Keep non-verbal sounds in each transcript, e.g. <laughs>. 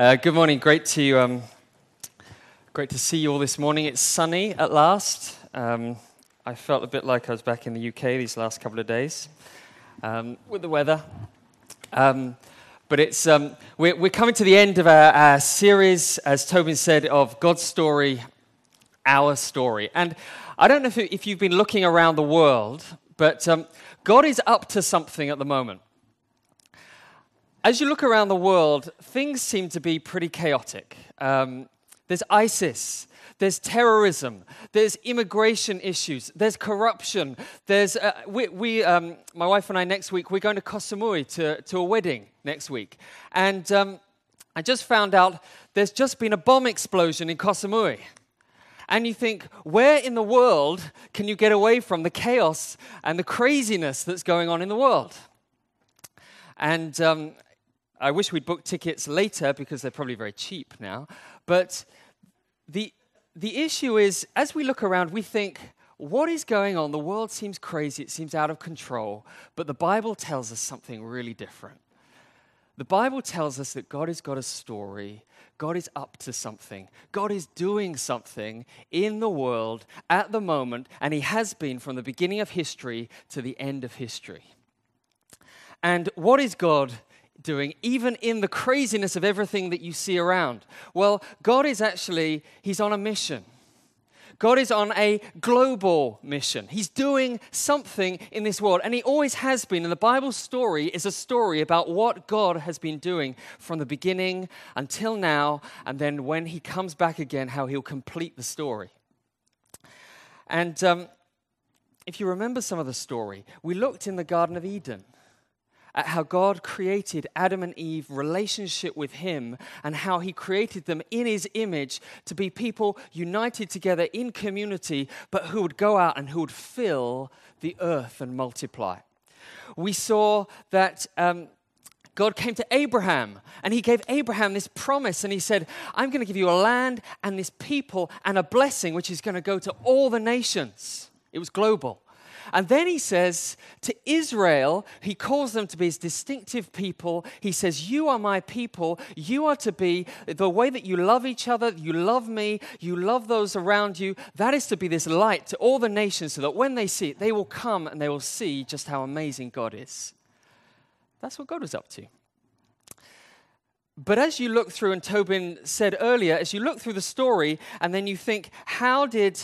Uh, good morning. Great to um, great to see you all this morning. It's sunny at last. Um, I felt a bit like I was back in the UK these last couple of days um, with the weather. Um, but it's um, we're, we're, coming to the end of our, our series, as Tobin said, of God's story, our story. And I don't know if, if you've been looking around the world, but um, God is up to something at the moment as you look around the world, things seem to be pretty chaotic. Um, there's ISIS, there's terrorism, there's immigration issues, there's corruption. There's uh, we, we um, my wife and I next week we're going to Koh Samui to, to a wedding next week, and um, I just found out there's just been a bomb explosion in Koh Samui. And you think, where in the world can you get away from the chaos and the craziness that's going on in the world? And um, I wish we'd booked tickets later because they're probably very cheap now. But the, the issue is, as we look around, we think, what is going on? The world seems crazy, it seems out of control, but the Bible tells us something really different. The Bible tells us that God has got a story. God is up to something. God is doing something in the world at the moment, and He has been from the beginning of history to the end of history. And what is God doing, even in the craziness of everything that you see around? Well, God is actually, He's on a mission. God is on a global mission. He's doing something in this world, and He always has been. And the Bible story is a story about what God has been doing from the beginning until now, and then when He comes back again, how He'll complete the story. And um, if you remember some of the story, we looked in the Garden of Eden at how God created Adam and Eve, relationship with Him, and how He created them in His image to be people united together in community, but who would go out and who would fill the earth and multiply. We saw that. Um, God came to Abraham and he gave Abraham this promise and he said, I'm going to give you a land and this people and a blessing which is going to go to all the nations. It was global. And then he says to Israel, he calls them to be his distinctive people. He says, You are my people. You are to be the way that you love each other, you love me, you love those around you. That is to be this light to all the nations so that when they see it, they will come and they will see just how amazing God is. That's what God was up to. But as you look through, and Tobin said earlier, as you look through the story, and then you think, how did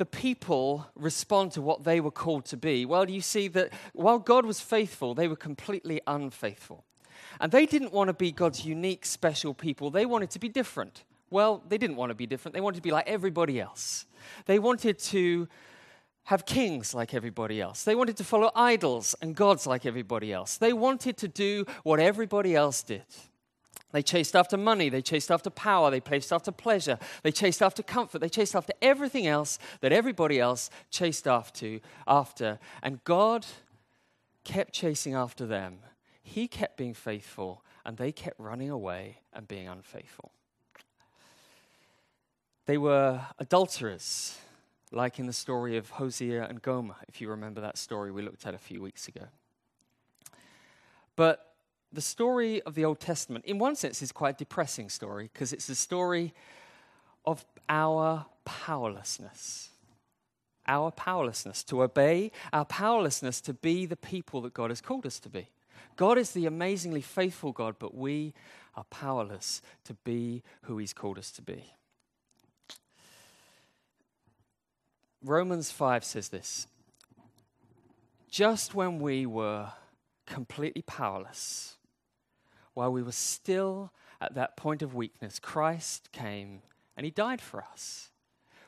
the people respond to what they were called to be? Well, you see that while God was faithful, they were completely unfaithful. And they didn't want to be God's unique, special people. They wanted to be different. Well, they didn't want to be different. They wanted to be like everybody else. They wanted to have kings like everybody else. They wanted to follow idols and gods like everybody else. They wanted to do what everybody else did. They chased after money, they chased after power, they chased after pleasure, they chased after comfort, they chased after everything else that everybody else chased after, after. And God kept chasing after them. He kept being faithful, and they kept running away and being unfaithful. They were adulterers, like in the story of Hosea and Gomer, if you remember that story we looked at a few weeks ago. But the story of the Old Testament, in one sense, is quite a depressing story because it's a story of our powerlessness. Our powerlessness to obey, our powerlessness to be the people that God has called us to be. God is the amazingly faithful God, but we are powerless to be who He's called us to be. Romans 5 says this Just when we were completely powerless, while we were still at that point of weakness, Christ came and he died for us.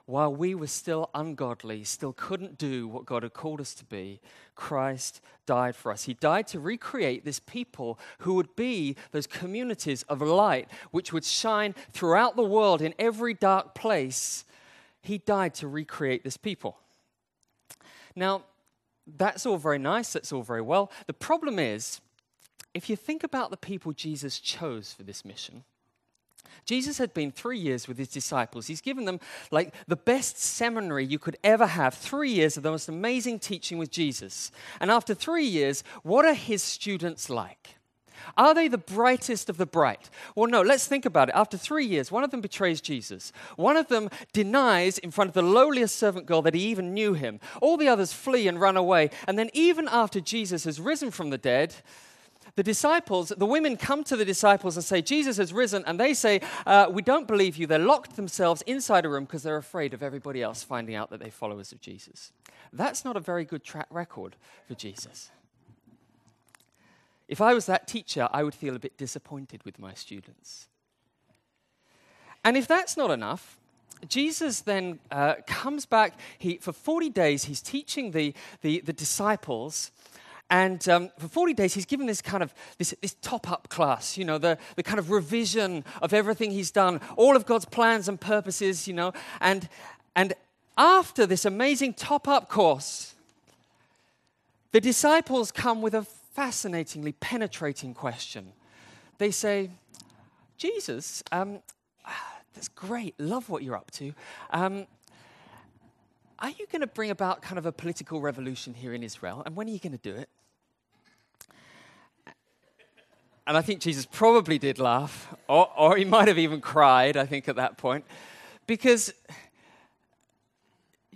While we were still ungodly, still couldn't do what God had called us to be, Christ died for us. He died to recreate this people who would be those communities of light which would shine throughout the world in every dark place. He died to recreate this people. Now, that's all very nice, that's all very well. The problem is, if you think about the people Jesus chose for this mission, Jesus had been three years with his disciples. He's given them like the best seminary you could ever have. Three years of the most amazing teaching with Jesus. And after three years, what are his students like? Are they the brightest of the bright? Well, no, let's think about it. After three years, one of them betrays Jesus. One of them denies in front of the lowliest servant girl that he even knew him. All the others flee and run away. And then, even after Jesus has risen from the dead, the disciples, the women come to the disciples and say, Jesus has risen. And they say, uh, We don't believe you. They're locked themselves inside a room because they're afraid of everybody else finding out that they're followers of Jesus. That's not a very good track record for Jesus. If I was that teacher, I would feel a bit disappointed with my students. And if that's not enough, Jesus then uh, comes back. He, for 40 days, he's teaching the, the, the disciples. And um, for 40 days, he's given this kind of this, this top-up class, you know, the, the kind of revision of everything he's done, all of God's plans and purposes, you know. And, and after this amazing top-up course, the disciples come with a fascinatingly penetrating question. They say, Jesus, um, that's great, love what you're up to. Um, are you going to bring about kind of a political revolution here in Israel? And when are you going to do it? And I think Jesus probably did laugh, or, or he might have even cried, I think, at that point. Because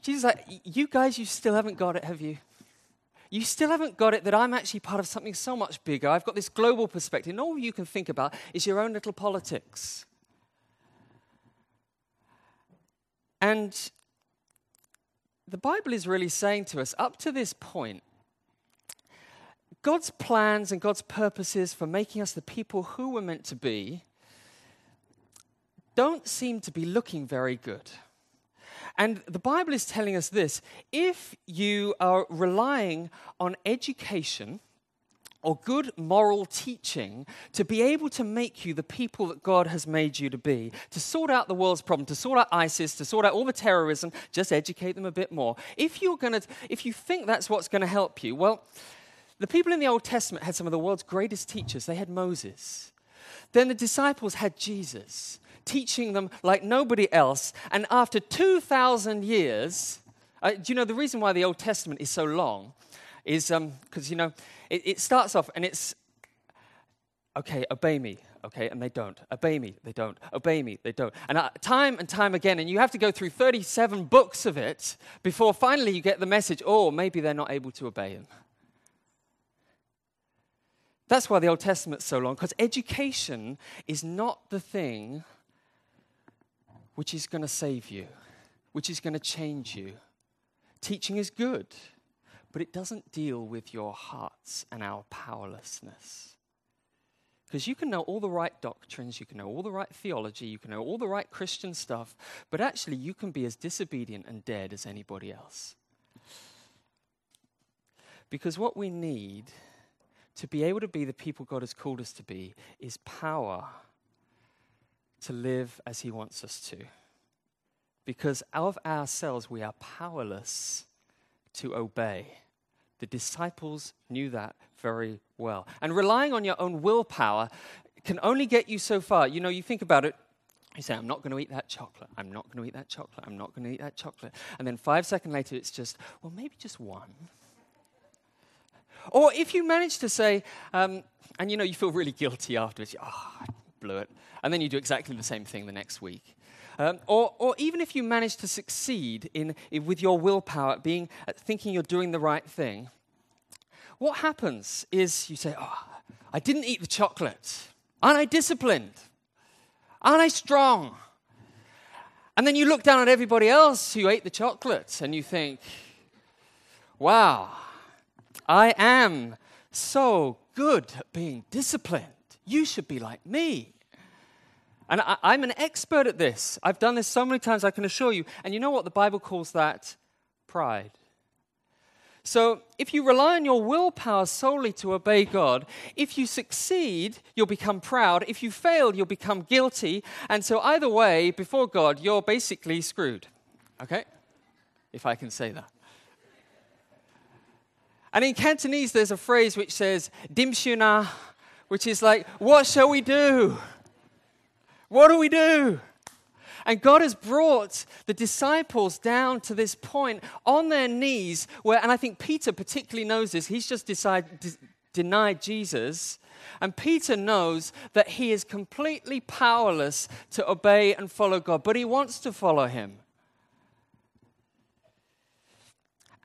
Jesus like, You guys, you still haven't got it, have you? you still haven't got it that I'm actually part of something so much bigger. I've got this global perspective. And all you can think about is your own little politics. And the Bible is really saying to us up to this point, God's plans and God's purposes for making us the people who we're meant to be don't seem to be looking very good. And the Bible is telling us this if you are relying on education, or good moral teaching to be able to make you the people that God has made you to be, to sort out the world's problem, to sort out ISIS, to sort out all the terrorism, just educate them a bit more. If you're going to if you think that's what's going to help you, well, the people in the Old Testament had some of the world's greatest teachers. They had Moses. Then the disciples had Jesus teaching them like nobody else. And after 2,000 years, uh, do you know the reason why the Old Testament is so long is because, um, you know, it, it starts off and it's, okay, obey me, okay, and they don't. Obey me, they don't. Obey me, they don't. And uh, time and time again, and you have to go through 37 books of it before finally you get the message, oh, maybe they're not able to obey him. That's why the Old Testament's so long, because education is not the thing which is going to save you, which is going to change you. Teaching is good, but it doesn't deal with your hearts and our powerlessness. Because you can know all the right doctrines, you can know all the right theology, you can know all the right Christian stuff, but actually you can be as disobedient and dead as anybody else. Because what we need to be able to be the people God has called us to be is power to live as He wants us to. Because of ourselves, we are powerless to obey. The disciples knew that very well. And relying on your own willpower can only get you so far. You know, you think about it, you say, I'm not going to eat that chocolate. I'm not going to eat that chocolate. I'm not going to eat that chocolate. And then five seconds later, it's just, well, maybe just one. Or if you manage to say, um, and you know, you feel really guilty afterwards, oh, I blew it. And then you do exactly the same thing the next week. Um, or, or even if you manage to succeed in, in, with your willpower, being, uh, thinking you're doing the right thing, what happens is you say, Oh, I didn't eat the chocolate. Aren't I disciplined? Aren't I strong? And then you look down at everybody else who ate the chocolate and you think, Wow, I am so good at being disciplined. You should be like me. And I, am an expert at this. I've done this so many times, I can assure you. And you know what? The Bible calls that pride. So, if you rely on your willpower solely to obey God, if you succeed, you'll become proud. If you fail, you'll become guilty. And so, either way, before God, you're basically screwed. Okay? If I can say that. And in Cantonese, there's a phrase which says, Dim Dimshuna, which is like, what shall we do? What do we do? And God has brought the disciples down to this point on their knees where, and I think Peter particularly knows this, he's just decided, denied Jesus. And Peter knows that he is completely powerless to obey and follow God, but he wants to follow him.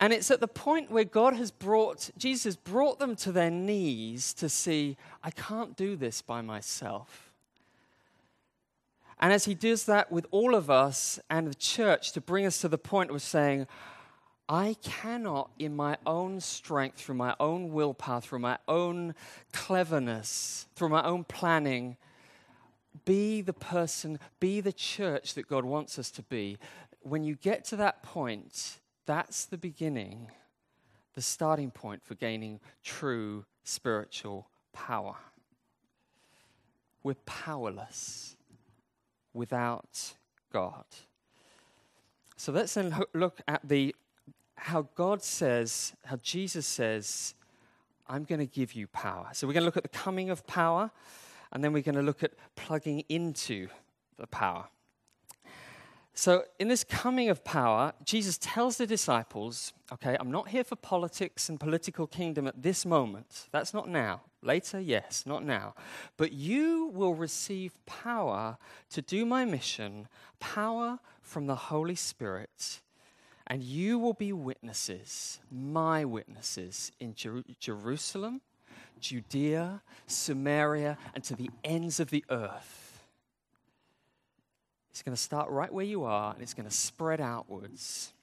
And it's at the point where God has brought, Jesus brought them to their knees to see, I can't do this by myself. And as he does that with all of us and the church to bring us to the point of saying, I cannot, in my own strength, through my own willpower, through my own cleverness, through my own planning, be the person, be the church that God wants us to be. When you get to that point, that's the beginning, the starting point for gaining true spiritual power. We're powerless without God. So let's then look at the how God says, how Jesus says, I'm going to give you power. So we're going to look at the coming of power, and then we're going to look at plugging into the power. So, in this coming of power, Jesus tells the disciples, okay, I'm not here for politics and political kingdom at this moment. That's not now. Later, yes, not now. But you will receive power to do my mission, power from the Holy Spirit, and you will be witnesses, my witnesses, in Jer- Jerusalem, Judea, Samaria, and to the ends of the earth. It's going to start right where you are and it's going to spread outwards.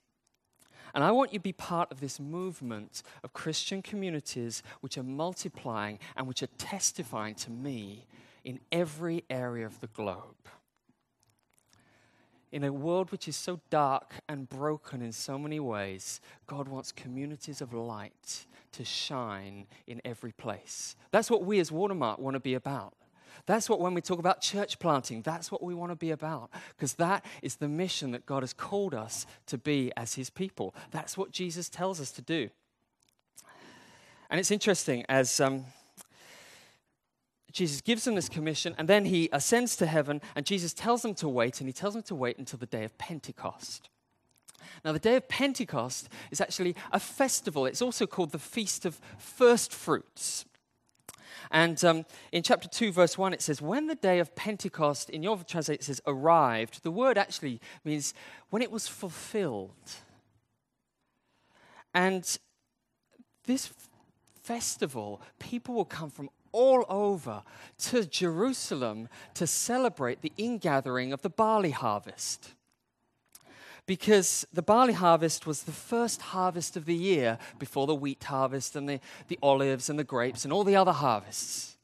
And I want you to be part of this movement of Christian communities which are multiplying and which are testifying to me in every area of the globe. In a world which is so dark and broken in so many ways, God wants communities of light to shine in every place. That's what we as Watermark want to be about. That's what, when we talk about church planting, that's what we want to be about, because that is the mission that God has called us to be as His people. That's what Jesus tells us to do. And it's interesting as um, Jesus gives them this commission, and then He ascends to heaven, and Jesus tells them to wait, and He tells them to wait until the day of Pentecost. Now, the day of Pentecost is actually a festival. It's also called the Feast of First Fruits. And um, in chapter 2, verse 1, it says, When the day of Pentecost, in your translation, it says arrived. The word actually means when it was fulfilled. And this festival, people will come from all over to Jerusalem to celebrate the ingathering of the barley harvest because the barley harvest was the first harvest of the year before the wheat harvest and the, the olives and the grapes and all the other harvests.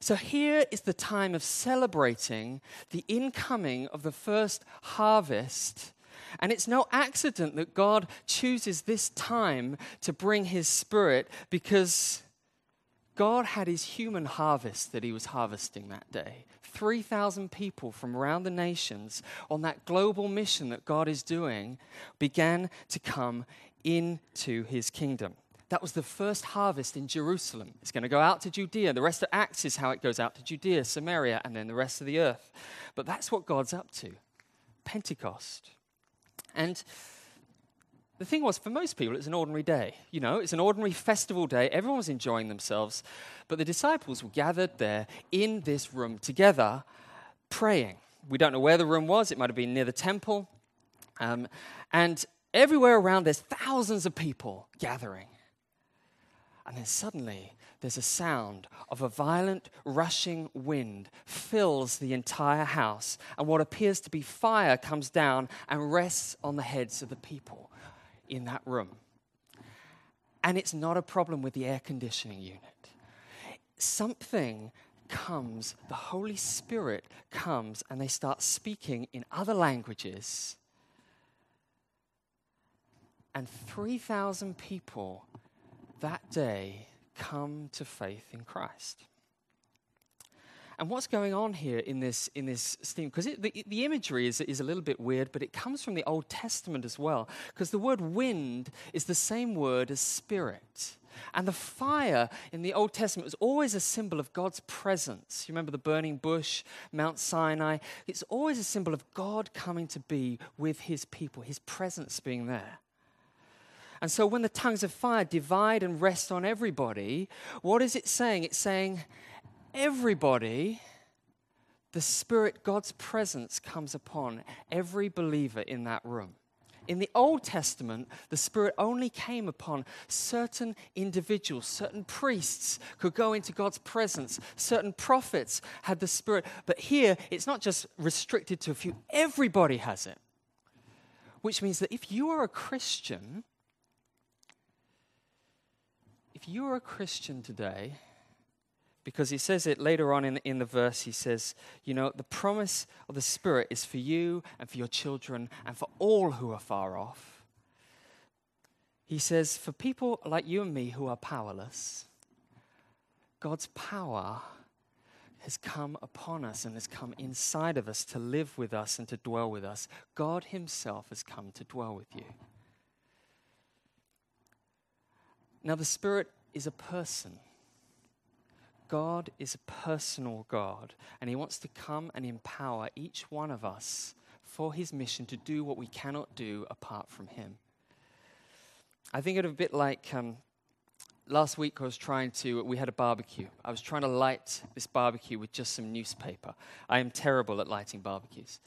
So here is the time of celebrating the incoming of the first harvest. And it's no accident that God chooses this time to bring his spirit because God had his human harvest that he was harvesting that day. 3,000 people from around the nations on that global mission that God is doing began to come into his kingdom. That was the first harvest in Jerusalem. It's going to go out to Judea. The rest of Acts is how it goes out to Judea, Samaria, and then the rest of the earth. But that's what God's up to Pentecost. And the thing was, for most people, it's an ordinary day. You know, it's an ordinary festival day. Everyone was enjoying themselves. But the disciples were gathered there in this room together, praying. We don't know where the room was. It might have been near the temple. Um, and everywhere around, there's thousands of people gathering. And then suddenly, there's a sound of a violent rushing wind fills the entire house, and what appears to be fire comes down and rests on the heads of the people in that room. And it's not a problem with the air conditioning unit. Something comes, the Holy Spirit comes, and they start speaking in other languages. And 3,000 people that day come to faith in Christ. And what's going on here in this, in this theme? Because the, the imagery is, is a little bit weird, but it comes from the Old Testament as well. Because the word wind is the same word as spirit. And the fire in the Old Testament was always a symbol of God's presence. You remember the burning bush, Mount Sinai? It's always a symbol of God coming to be with his people, his presence being there. And so when the tongues of fire divide and rest on everybody, what is it saying? It's saying, everybody, the Spirit, God's presence comes upon every believer in that room. In the Old Testament, the Spirit only came upon certain individuals, certain priests could go into God's presence, certain prophets had the Spirit. But here, it's not just restricted to a few, everybody has it. Which means that if you are a Christian, if you are a Christian today, because he says it later on in, in the verse, he says, you know, the promise of the Spirit is for you and for your children and for all who are far off. He says, for people like you and me who are powerless, God's power has come upon us and has come inside of us to live with us and to dwell with us. God Himself has come to dwell with you. Now, the Spirit is a person. God is a personal God, and He wants to come and empower each one of us for His mission to do what we cannot do apart from Him. I think it a bit like um, last week I was trying to, we had a barbecue. I was trying to light this barbecue with just some newspaper. I am terrible at lighting barbecues.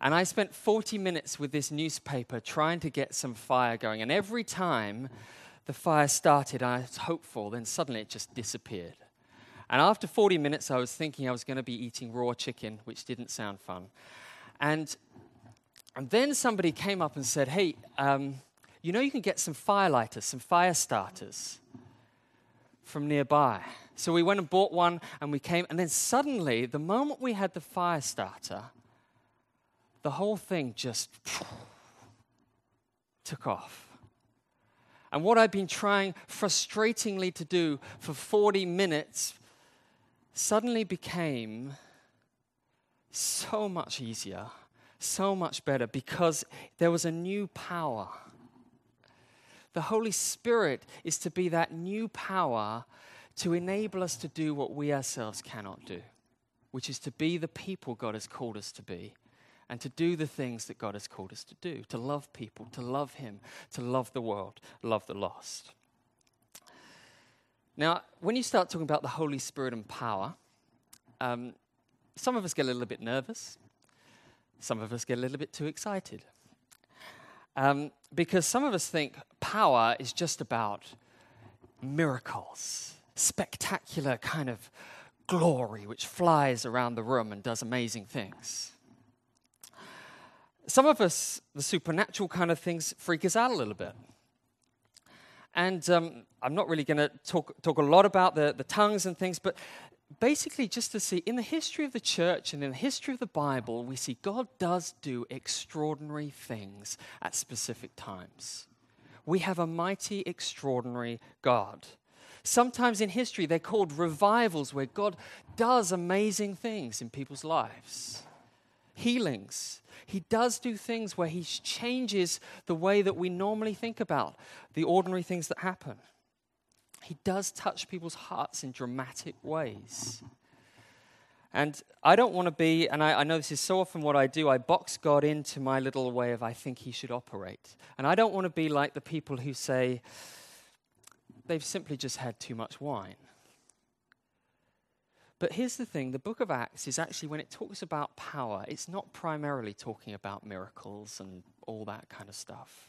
And I spent 40 minutes with this newspaper trying to get some fire going. And every time the fire started, I was hopeful, then suddenly it just disappeared. And after 40 minutes, I was thinking I was going to be eating raw chicken, which didn't sound fun. And, and then somebody came up and said, Hey, um, you know, you can get some firelighters, some fire starters from nearby. So we went and bought one and we came, and then suddenly, the moment we had the fire starter, the whole thing just <sniffs> took off. And what I've been trying frustratingly to do for 40 minutes suddenly became so much easier, so much better, because there was a new power. The Holy Spirit is to be that new power to enable us to do what we ourselves cannot do, which is to be the people God has called us to be and to do the things that God has called us to do to love people, to love Him, to love the world, love the lost. Now, when you start talking about the Holy Spirit and power, um, some of us get a little bit nervous. Some of us get a little bit too excited. Um, because some of us think power is just about miracles, spectacular kind of glory which flies around the room and does amazing things. Some of us, the supernatural kind of things freak us out a little bit. And um, I'm not really going to talk, talk a lot about the, the tongues and things, but basically just to see in the history of the church and in the history of the Bible, we see God does do extraordinary things at specific times. We have a mighty, extraordinary God. Sometimes in history, they're called revivals where God does amazing things in people's lives. Healings. He does do things where He changes the way that we normally think about the ordinary things that happen. He does touch people's hearts in dramatic ways. And I don't want to be, and I, I, know this is so often what I do, I box God into my little way of I think he should operate. And I don't want to be like the people who say they've simply just had too much wine. But here's the thing the book of Acts is actually, when it talks about power, it's not primarily talking about miracles and all that kind of stuff.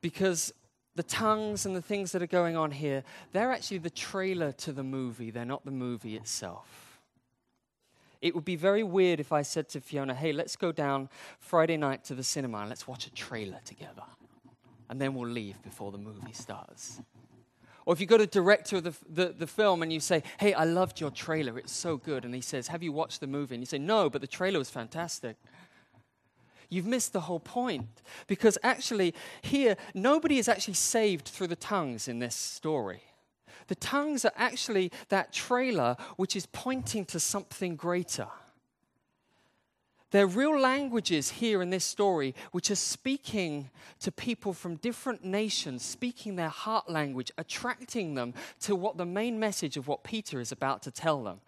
Because the tongues and the things that are going on here, they're actually the trailer to the movie. They're not the movie itself. It would be very weird if I said to Fiona, hey, let's go down Friday night to the cinema and let's watch a trailer together. And then we'll leave before the movie starts. Or if you go to director of the, the, the, film and you say, Hey, I loved your trailer, it's so good. And he says, Have you watched the movie? And you say, No, but the trailer was fantastic you've missed the whole point. Because actually, here, nobody is actually saved through the tongues in this story. The tongues are actually that trailer which is pointing to something greater. They're real languages here in this story which are speaking to people from different nations, speaking their heart language, attracting them to what the main message of what Peter is about to tell them.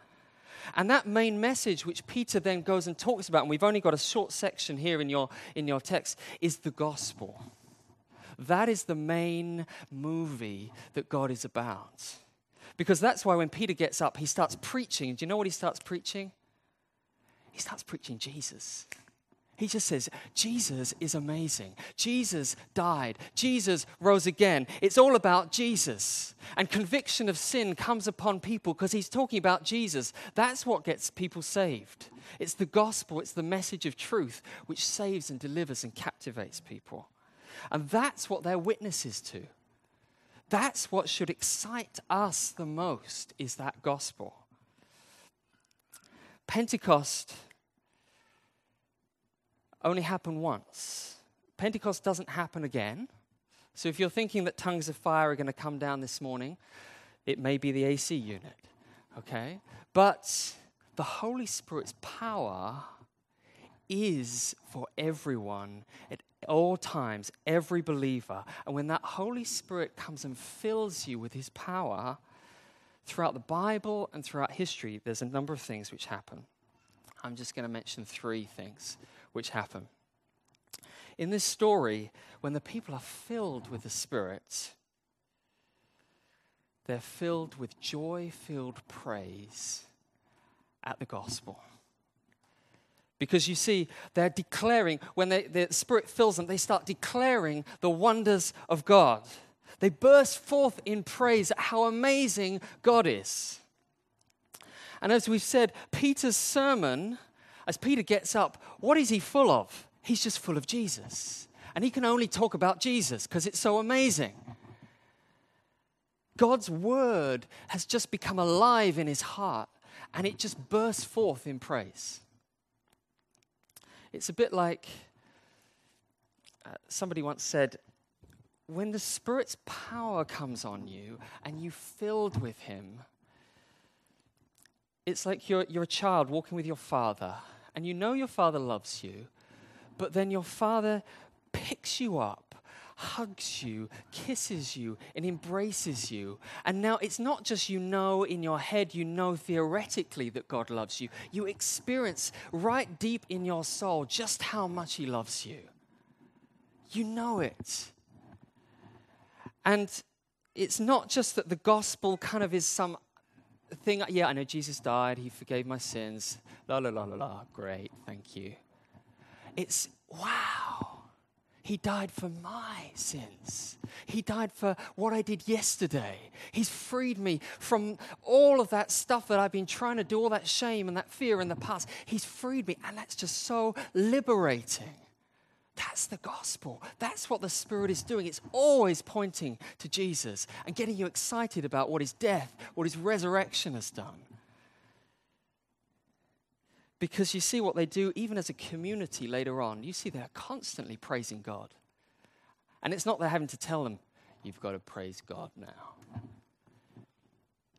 And that main message, which Peter then goes and talks about, and we've only got a short section here in your, in your text, is the gospel. That is the main movie that God is about. Because that's why when Peter gets up, he starts preaching. Do you know what he starts preaching? He starts preaching Jesus. He just says, Jesus is amazing. Jesus died. Jesus rose again. It's all about Jesus. And conviction of sin comes upon people because he's talking about Jesus. That's what gets people saved. It's the gospel, it's the message of truth which saves and delivers and captivates people. And that's what they're witnesses to. That's what should excite us the most is that gospel. Pentecost only happen once. Pentecost doesn't happen again. So if you're thinking that tongues of fire are going to come down this morning, it may be the AC unit, okay? But the Holy Spirit's power is for everyone at all times, every believer. And when that Holy Spirit comes and fills you with his power, throughout the Bible and throughout history, there's a number of things which happen. I'm just going to mention three things which happen. In this story, when the people are filled with the Spirit, they're filled with joy filled praise at the gospel. Because you see, they're declaring, when they, the Spirit fills them, they start declaring the wonders of God. They burst forth in praise at how amazing God is. And as we've said, Peter's sermon as Peter gets up, what is he full of? He's just full of Jesus. And he can only talk about Jesus because it's so amazing. God's word has just become alive in his heart and it just bursts forth in praise. It's a bit like uh, somebody once said, when the Spirit's power comes on you and you're filled with Him, it's like you're, you're a child walking with your father and you know your father loves you, but then your father picks you up, hugs you, kisses you, and embraces you. And now it's not just you know in your head, you know theoretically that God loves you. You experience right deep in your soul just how much He loves you. You know it. And it's not just that the gospel kind of is some thing, yeah, I know Jesus died, he forgave my sins. La la la la la. Great, thank you. It's wow. He died for my sins. He died for what I did yesterday. He's freed me from all of that stuff that I've been trying to do, all that shame and that fear in the past. He's freed me, and that's just so liberating. That's the gospel. That's what the Spirit is doing. It's always pointing to Jesus and getting you excited about what His death, what His resurrection has done. Because you see what they do, even as a community later on, you see they're constantly praising God. And it's not they're having to tell them, you've got to praise God now.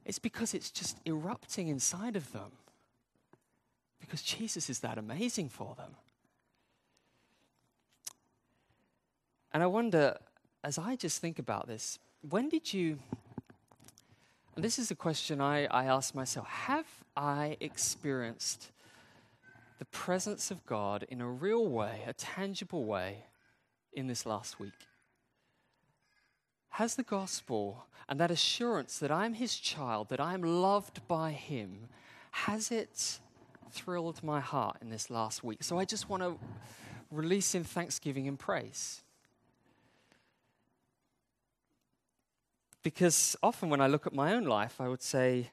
It's because it's just erupting inside of them. Because Jesus is that amazing for them. And I wonder, as I just think about this, when did you, and this is a question I, I ask myself, have I experienced the presence of God in a real way, a tangible way, in this last week? Has the gospel and that assurance that I'm his child, that I'm loved by him, has it thrilled my heart in this last week? So I just want to release in thanksgiving and praise. Because often when I look at my own life, I would say,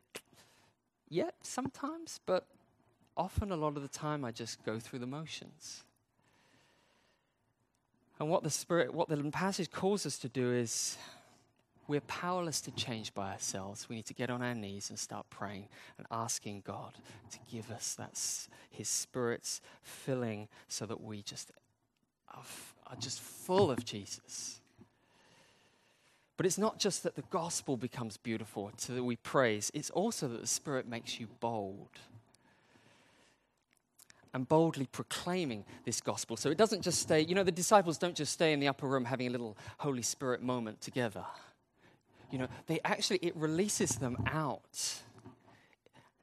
yeah, sometimes, but often a lot of the time I just go through the motions. And what the Spirit, what the passage calls us to do is we're powerless to change by ourselves. We need to get on our knees and start praying and asking God to give us that His Spirit's filling so that we just are, are just full of Jesus. But it's not just that the gospel becomes beautiful, so that we praise, it's also that the Spirit makes you bold. And boldly proclaiming this gospel. So it doesn't just stay, you know, the disciples don't just stay in the upper room having a little Holy Spirit moment together. You know, they actually, it releases them out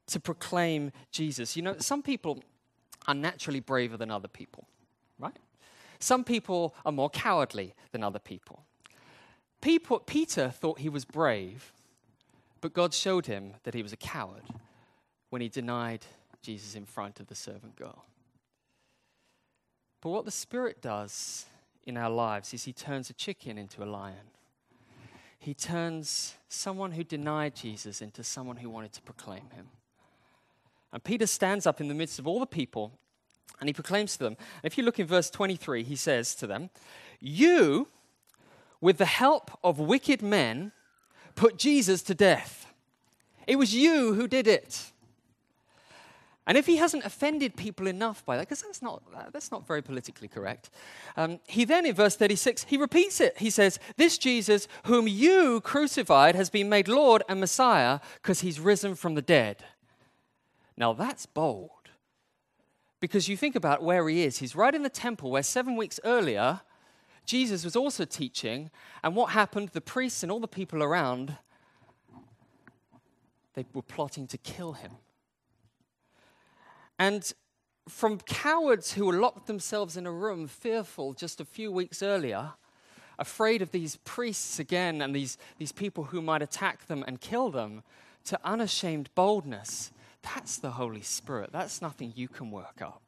to proclaim Jesus. You know, some people are naturally braver than other people, right? Some people are more cowardly than other people. Peter thought he was brave, but God showed him that he was a coward when he denied Jesus in front of the servant girl. But what the Spirit does in our lives is he turns a chicken into a lion. He turns someone who denied Jesus into someone who wanted to proclaim him. And Peter stands up in the midst of all the people and he proclaims to them. If you look in verse 23, he says to them, You, with the help of wicked men, put Jesus to death. It was you who did it. And if he hasn't offended people enough by that, because that's not, that's not very politically correct, um, he then in verse 36, he repeats it. He says, This Jesus, whom you crucified, has been made Lord and Messiah because he's risen from the dead. Now that's bold. Because you think about where he is. He's right in the temple where seven weeks earlier, Jesus was also teaching. And what happened? The priests and all the people around, they were plotting to kill him. And from cowards who locked themselves in a room, fearful just a few weeks earlier, afraid of these priests again and these, these people who might attack them and kill them, to unashamed boldness. That's the Holy Spirit. That's nothing you can work up.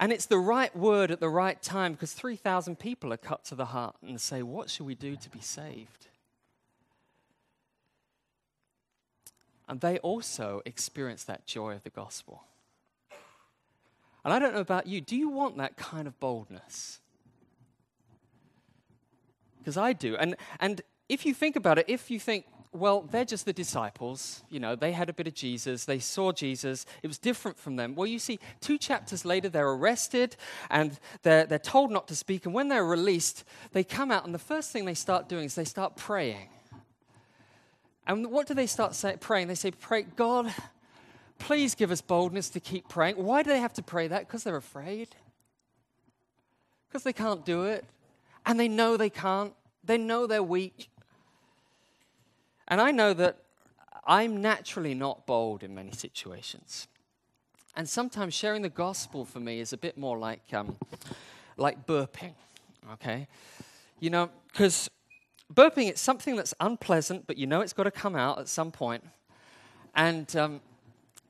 And it's the right word at the right time because 3,000 people are cut to the heart and say, What should we do to be saved? And they also experience that joy of the gospel. And I don't know about you, do you want that kind of boldness? Because I do. And, and if you think about it, if you think, well, they're just the disciples, you know, they had a bit of Jesus, they saw Jesus, it was different from them. Well, you see, two chapters later, they're arrested and they're, they're told not to speak. And when they're released, they come out, and the first thing they start doing is they start praying. And what do they start say, praying? They say, Pray, God, please give us boldness to keep praying. Why do they have to pray that? Because they're afraid. Because they can't do it. And they know they can't. They know they're weak. And I know that I'm naturally not bold in many situations. And sometimes sharing the gospel for me is a bit more like, um, like burping, okay? You know, because burping, it's something that's unpleasant, but you know it's got to come out at some point. And, um,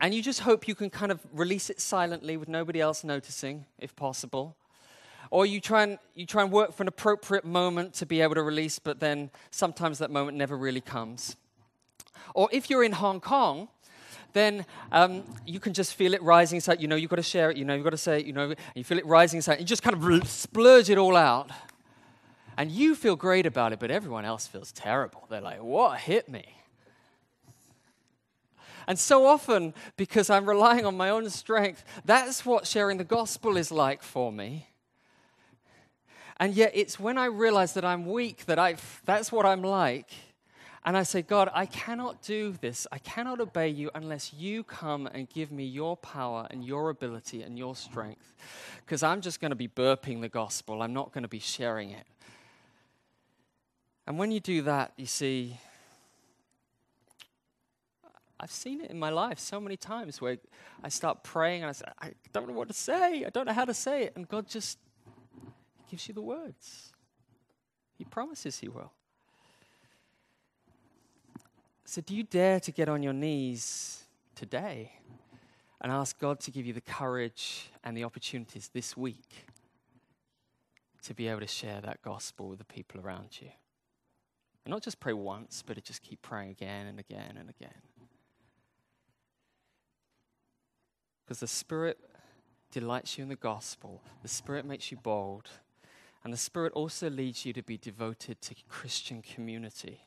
and you just hope you can kind of release it silently with nobody else noticing, if possible. Or you try, and, you try and work for an appropriate moment to be able to release, but then sometimes that moment never really comes. Or if you're in Hong Kong, then um, you can just feel it rising inside. You know, you've got to share it, you know, you've got to say it, you know, you feel it rising inside. You just kind of splurge it all out. And you feel great about it, but everyone else feels terrible. They're like, what hit me? And so often, because I'm relying on my own strength, that's what sharing the gospel is like for me. And yet, it's when I realize that I'm weak that I've—that's what I'm like. And I say, God, I cannot do this. I cannot obey you unless you come and give me your power and your ability and your strength. Because I'm just going to be burping the gospel, I'm not going to be sharing it. And when you do that, you see, I've seen it in my life so many times where I start praying and I say, I don't know what to say. I don't know how to say it. And God just gives you the words. He promises He will. So, do you dare to get on your knees today and ask God to give you the courage and the opportunities this week to be able to share that gospel with the people around you? And not just pray once, but to just keep praying again and again and again. Because the Spirit delights you in the gospel, the Spirit makes you bold, and the Spirit also leads you to be devoted to Christian community.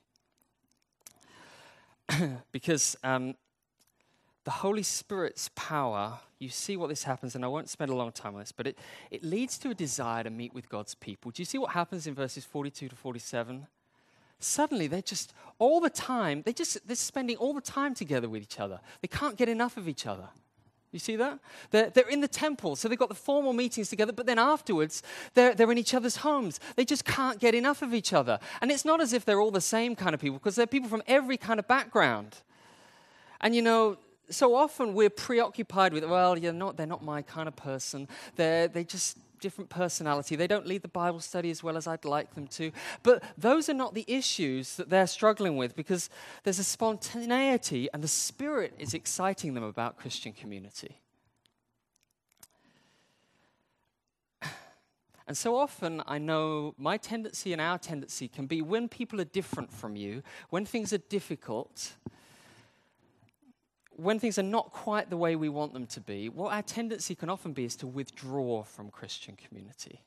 <clears throat> because um, the Holy Spirit's power, you see what this happens, and I won't spend a long time on this, but it, it leads to a desire to meet with God's people. Do you see what happens in verses 42 to 47? suddenly they're just all the time, they just, they're spending all the time together with each other. They can't get enough of each other. You see that? They're, they're in the temple, so they've got the formal meetings together, but then afterwards, they're, they're in each other's homes. They just can't get enough of each other. And it's not as if they're all the same kind of people, because they're people from every kind of background. And you know, so often we're preoccupied with, well, you're not, they're not my kind of person. They're, they just different personality. They don't lead the Bible study as well as I'd like them to. But those are not the issues that they're struggling with because there's a spontaneity and the Spirit is exciting them about Christian community. <sighs> And so often, I know my tendency and our tendency can be when people are different from you, when things are difficult, when things are not quite the way we want them to be, what our tendency can often be is to withdraw from Christian community.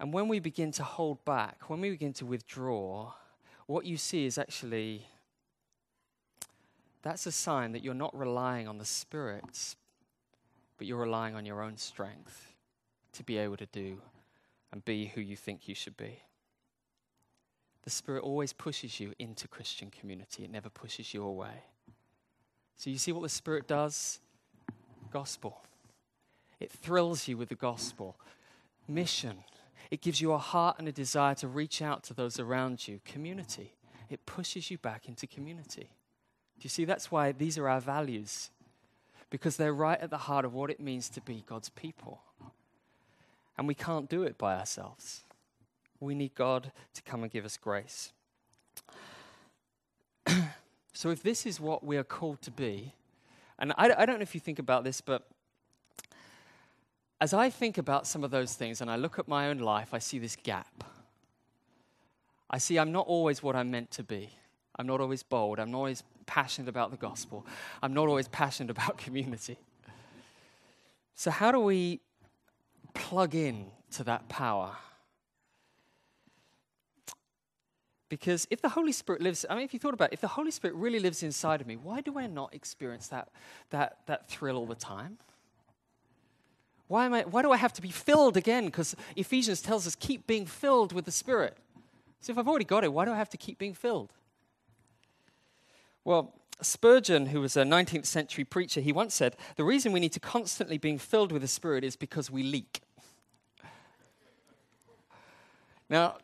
And when we begin to hold back, when we begin to withdraw, what you see is actually that's a sign that you're not relying on the Spirit, but you're relying on your own strength to be able to do and be who you think you should be. The Spirit always pushes you into Christian community, it never pushes you away. So you see what the Spirit does? Gospel. It thrills you with the gospel. Mission. It gives you a heart and a desire to reach out to those around you. Community. It pushes you back into community. Do you see? That's why these are our values, because they're right at the heart of what it means to be God's people. And we can't do it by ourselves. We need God to come and give us grace. <clears throat> so, if this is what we are called to be, and I, I, don't know if you think about this, but as I think about some of those things and I look at my own life, I see this gap. I see I'm not always what I'm meant to be. I'm not always bold. I'm not always passionate about the gospel. I'm not always passionate <laughs> about community. So, how do we plug in to that power? Because if the Holy Spirit lives, I mean, if you thought about it, if the Holy Spirit really lives inside of me, why do I not experience that, that, that thrill all the time? Why, am I, why do I have to be filled again? Because Ephesians tells us keep being filled with the Spirit. So if I've already got it, why do I have to keep being filled? Well, Spurgeon, who was a 19th century preacher, he once said, The reason we need to constantly being filled with the Spirit is because we leak. Now,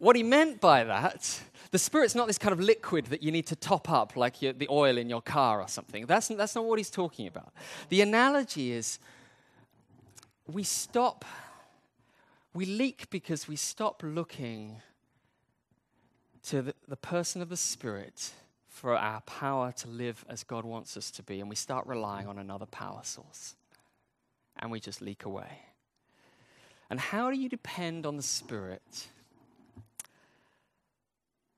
what he meant by that, the Spirit's not this kind of liquid that you need to top up like your, the oil in your car or something. That's, that's not what he's talking about. The analogy is we stop, we leak because we stop looking to the, the person of the Spirit for our power to live as God wants us to be, and we start relying on another power source. And we just leak away. And how do you depend on the Spirit?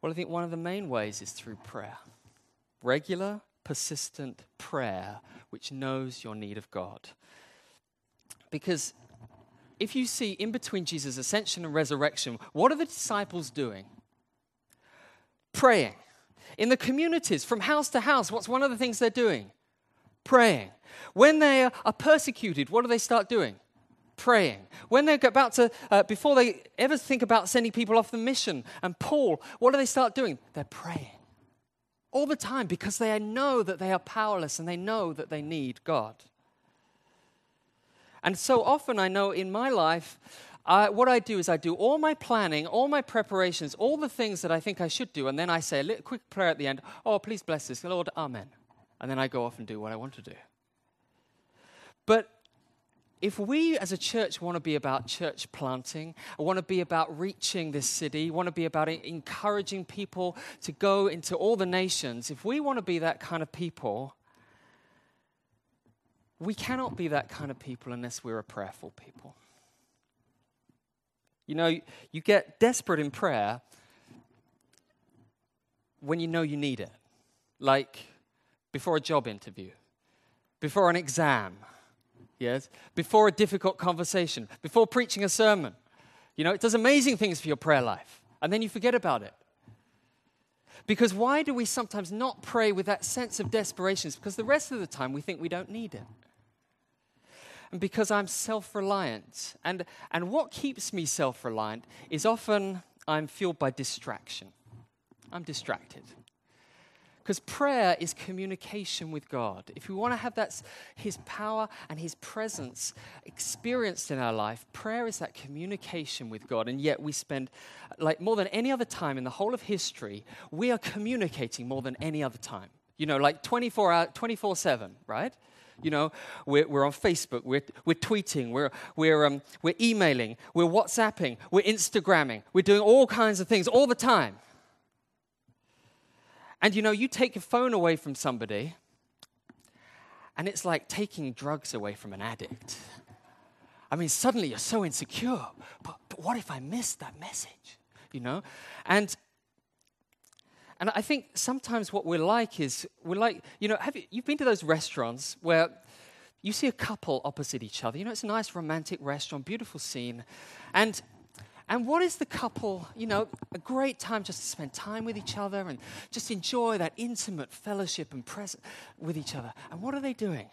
Well, I think one of the main ways is through prayer. Regular, persistent prayer which knows your need of God. Because if you see in between Jesus' ascension and resurrection, what are the disciples doing? Praying. In the communities, from house to house, what's one of the things they're doing? Praying. When they are persecuted, what do they start doing? Praying. When they're about to, uh, before they ever think about sending people off the mission, and Paul, what do they start doing? They're praying all the time because they know that they are powerless and they know that they need God. And so often I know in my life, uh, what I do is I do all my planning, all my preparations, all the things that I think I should do, and then I say a little, quick prayer at the end Oh, please bless this, Lord, Amen. And then I go off and do what I want to do. But if we as a church want to be about church planting, want to be about reaching this city, want to be about encouraging people to go into all the nations, if we want to be that kind of people, we cannot be that kind of people unless we're a prayerful people. You know, you get desperate in prayer when you know you need it, like before a job interview, before an exam yes, before a difficult conversation, before preaching a sermon. You know, it does amazing things for your prayer life, and then you forget about it. Because why do we sometimes not pray with that sense of desperation? It's because the rest of the time we think we don't need it. And because I'm self reliant. And, and what keeps me self reliant is often I'm fueled by distraction. I'm distracted. Because prayer is communication with God. If we want to have that, His power and His presence experienced in our life, prayer is that communication with God. And yet we spend, like more than any other time in the whole of history, we are communicating more than any other time. You know, like 24 hour, 24 7, right? You know, we're, we're on Facebook, we're, we're tweeting, we're, we're, um, we're emailing, we're WhatsApping, we're Instagramming, we're doing all kinds of things all the time. And you know, you take your phone away from somebody, and it's like taking drugs away from an addict. I mean, suddenly you're so insecure. But, but what if I missed that message? You know? And and I think sometimes what we're like is we're like, you know, have you, you've been to those restaurants where you see a couple opposite each other. You know, it's a nice romantic restaurant, beautiful scene. And and what is the couple, you know, a great time just to spend time with each other and just enjoy that intimate fellowship and presence with each other. And what are they doing?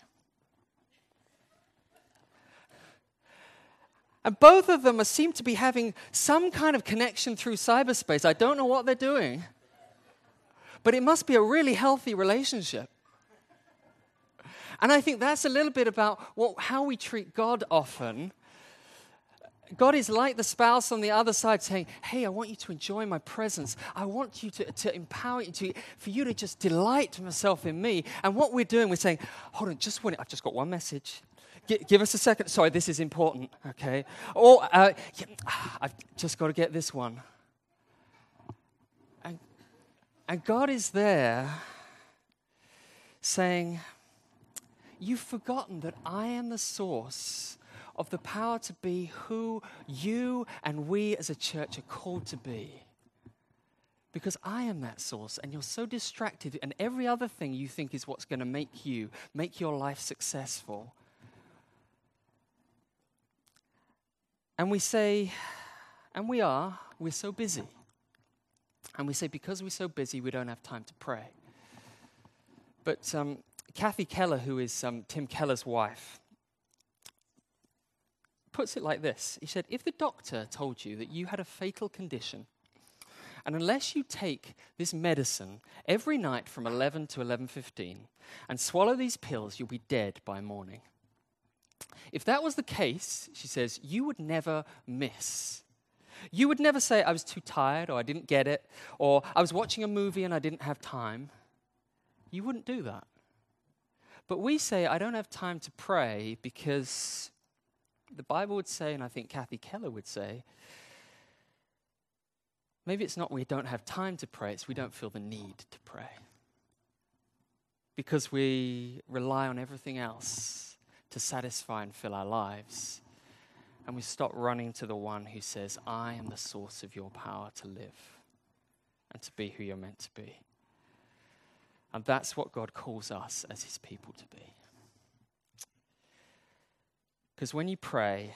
And both of them seem to be having some kind of connection through cyberspace. I don't know what they're doing, but it must be a really healthy relationship. And I think that's a little bit about what, how we treat God often God is like the spouse on the other side saying, Hey, I want you to enjoy my presence. I want you to, to empower you, to, for you to just delight myself in me. And what we're doing, we're saying, Hold on, just one, I've just got one message. G- give us a second. Sorry, this is important, okay? Or, uh, yeah, I've just got to get this one. And, and God is there saying, You've forgotten that I am the source of the power to be who you and we as a church are called to be. Because I am that source, and you're so distracted, and every other thing you think is what's going to make you, make your life successful. And we say, and we are, we're so busy. And we say, because we're so busy, we don't have time to pray. But um, Kathy Keller, who is um, Tim Keller's wife, puts it like this He said, If the doctor told you that you had a fatal condition, and unless you take this medicine every night from 11 to 11:15 and swallow these pills, you'll be dead by morning. If that was the case, she says, you would never miss. You would never say, I was too tired, or I didn't get it, or I was watching a movie and I didn't have time. You wouldn't do that. But we say, I don't have time to pray because the Bible would say, and I think Kathy Keller would say, maybe it's not we don't have time to pray, it's we don't feel the need to pray. Because we rely on everything else to satisfy and fill our lives. And we stop running to the one who says, I am the source of your power to live and to be who you're meant to be. And that's what God calls us as his people to be. Because when you pray,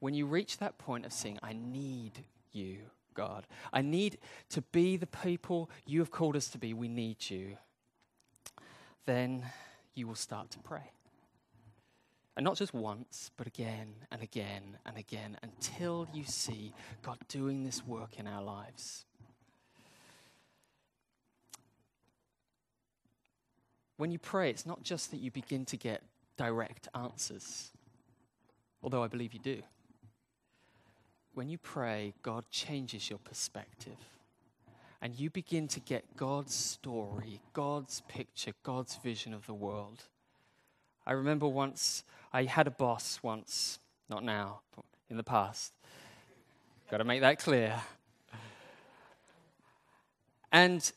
when you reach that point of saying, I need you, God, I need to be the people you have called us to be, we need you, then you will start to pray. And not just once, but again and again and again until you see God doing this work in our lives. When you pray, it's not just that you begin to get direct answers although I believe you do. When you pray, God changes your perspective. And you begin to get God's story, God's picture, God's vision of the world. I remember once, I had a boss once, not now, but in the past. Got to make that clear. And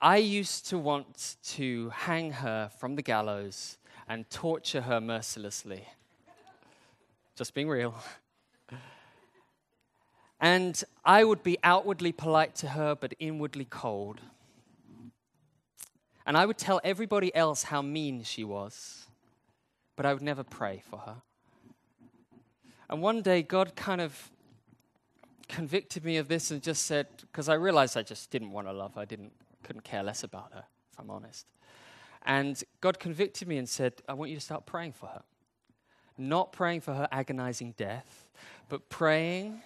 I used to want to hang her from the gallows and torture her mercilessly. Just being real. And I would be outwardly polite to her, but inwardly cold. And I would tell everybody else how mean she was, but I would never pray for her. And one day, God kind of convicted me of this and just said, because I realized I just didn't want to love her, I didn't, couldn't care less about her, if I'm honest. And God convicted me and said, I want you to start praying for her not praying for her agonizing death, but praying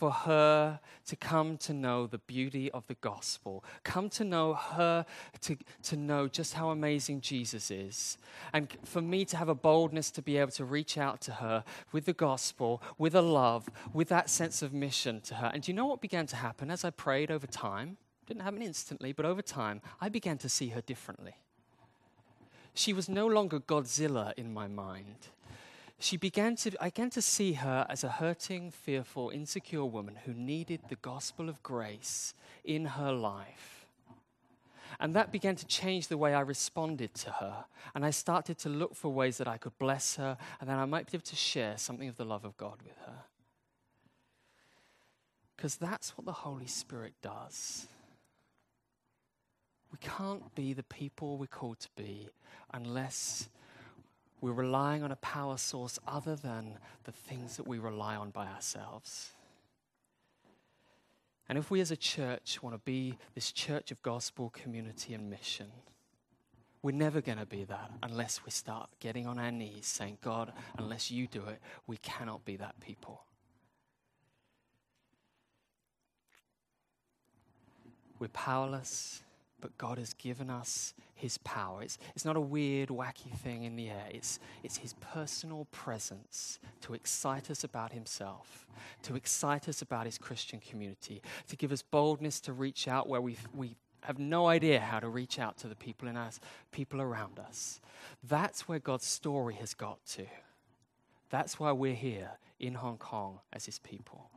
for her to come to know the beauty of the gospel, come to know her, to, to know just how amazing Jesus is. And for me to have a boldness to be able to reach out to her with the gospel, with a love, with that sense of mission to her. And do you know what began to happen as I prayed over time? Didn't happen instantly, but over time, I began to see her differently. She was no longer Godzilla in my mind she began to, I began to see her as a hurting, fearful, insecure woman who needed the gospel of grace in her life. And that began to change the way I responded to her. And I started to look for ways that I could bless her and that I might be able to share something of the love of God with her. Because that's what the Holy Spirit does. We can't be the people we're called to be unless we're relying on a power source other than the things that we rely on by ourselves. And if we as a church want to be this church of gospel, community, and mission, we're never going to be that unless we start getting on our knees saying, God, unless you do it, we cannot be that people. We're powerless but God has given us His power. It's, it's not a weird, wacky thing in the air, it's, it's His personal presence to excite us about Himself, to excite us about His Christian community, to give us boldness to reach out where we, we have no idea how to reach out to the people in us, people around us. That's where God's story has got to. That's why we're here in Hong Kong as His people.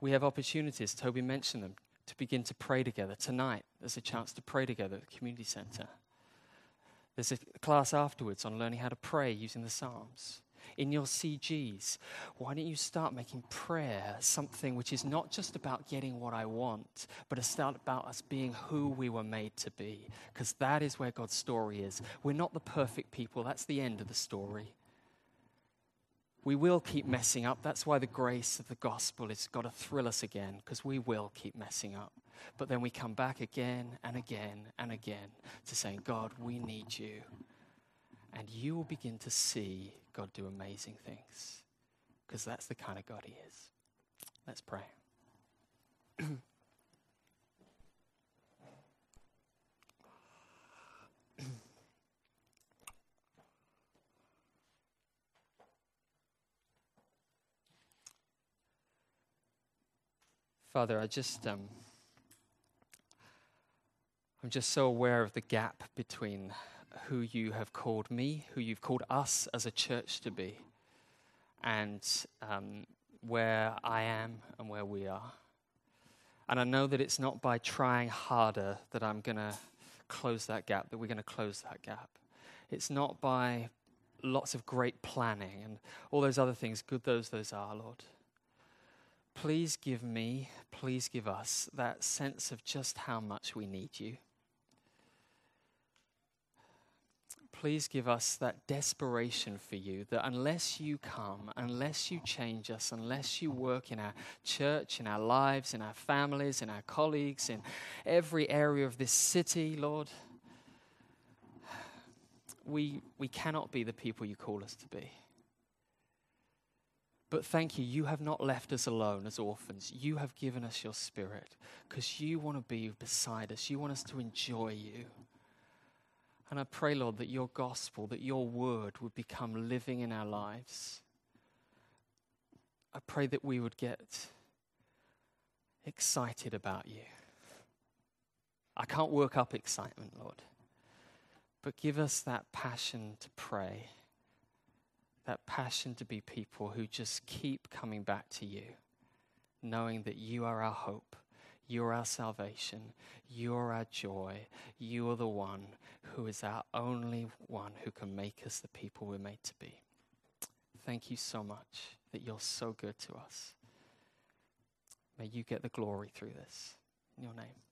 We have opportunities, Toby mentioned them, to begin to pray together. Tonight, there's a chance to pray together at the community center. There's a class afterwards on learning how to pray using the Psalms. In your CGs, why don't you start making prayer something which is not just about getting what I want, but it's start about us being who we were made to be? Because that is where God's story is. We're not the perfect people, that's the end of the story. We will keep messing up. That's why the grace of the gospel has got to thrill us again, because we will keep messing up. But then we come back again and again and again to saying, God, we need you. And you will begin to see God do amazing things, because that's the kind of God He is. Let's pray. <clears throat> Father, I just um, I'm just so aware of the gap between who you have called me, who you've called us as a church to be, and um, where I am and where we are. And I know that it's not by trying harder that I'm going to close that gap, that we're going to close that gap. It's not by lots of great planning and all those other things, good those those are, Lord please give me, please give us that sense of just how much we need you. Please give us that desperation for you that unless you come, unless you change us, unless you work in our church, in our lives, in our families, in our colleagues, in every area of this city, Lord, we, we cannot be the people you call us to be. But thank you, you have not left us alone as orphans. You have given us your spirit because you want to be beside us. You want us to enjoy you. And I pray, Lord, that your gospel, that your word would become living in our lives. I pray that we would get excited about you. I can't work up excitement, Lord, but give us that passion to pray that passion to be people who just keep coming back to you, knowing that you are our hope, you are our salvation, you are our joy, you are the one who is our only one who can make us the people we're made to be. Thank you so much that you're so good to us. May you get the glory through this. In your name.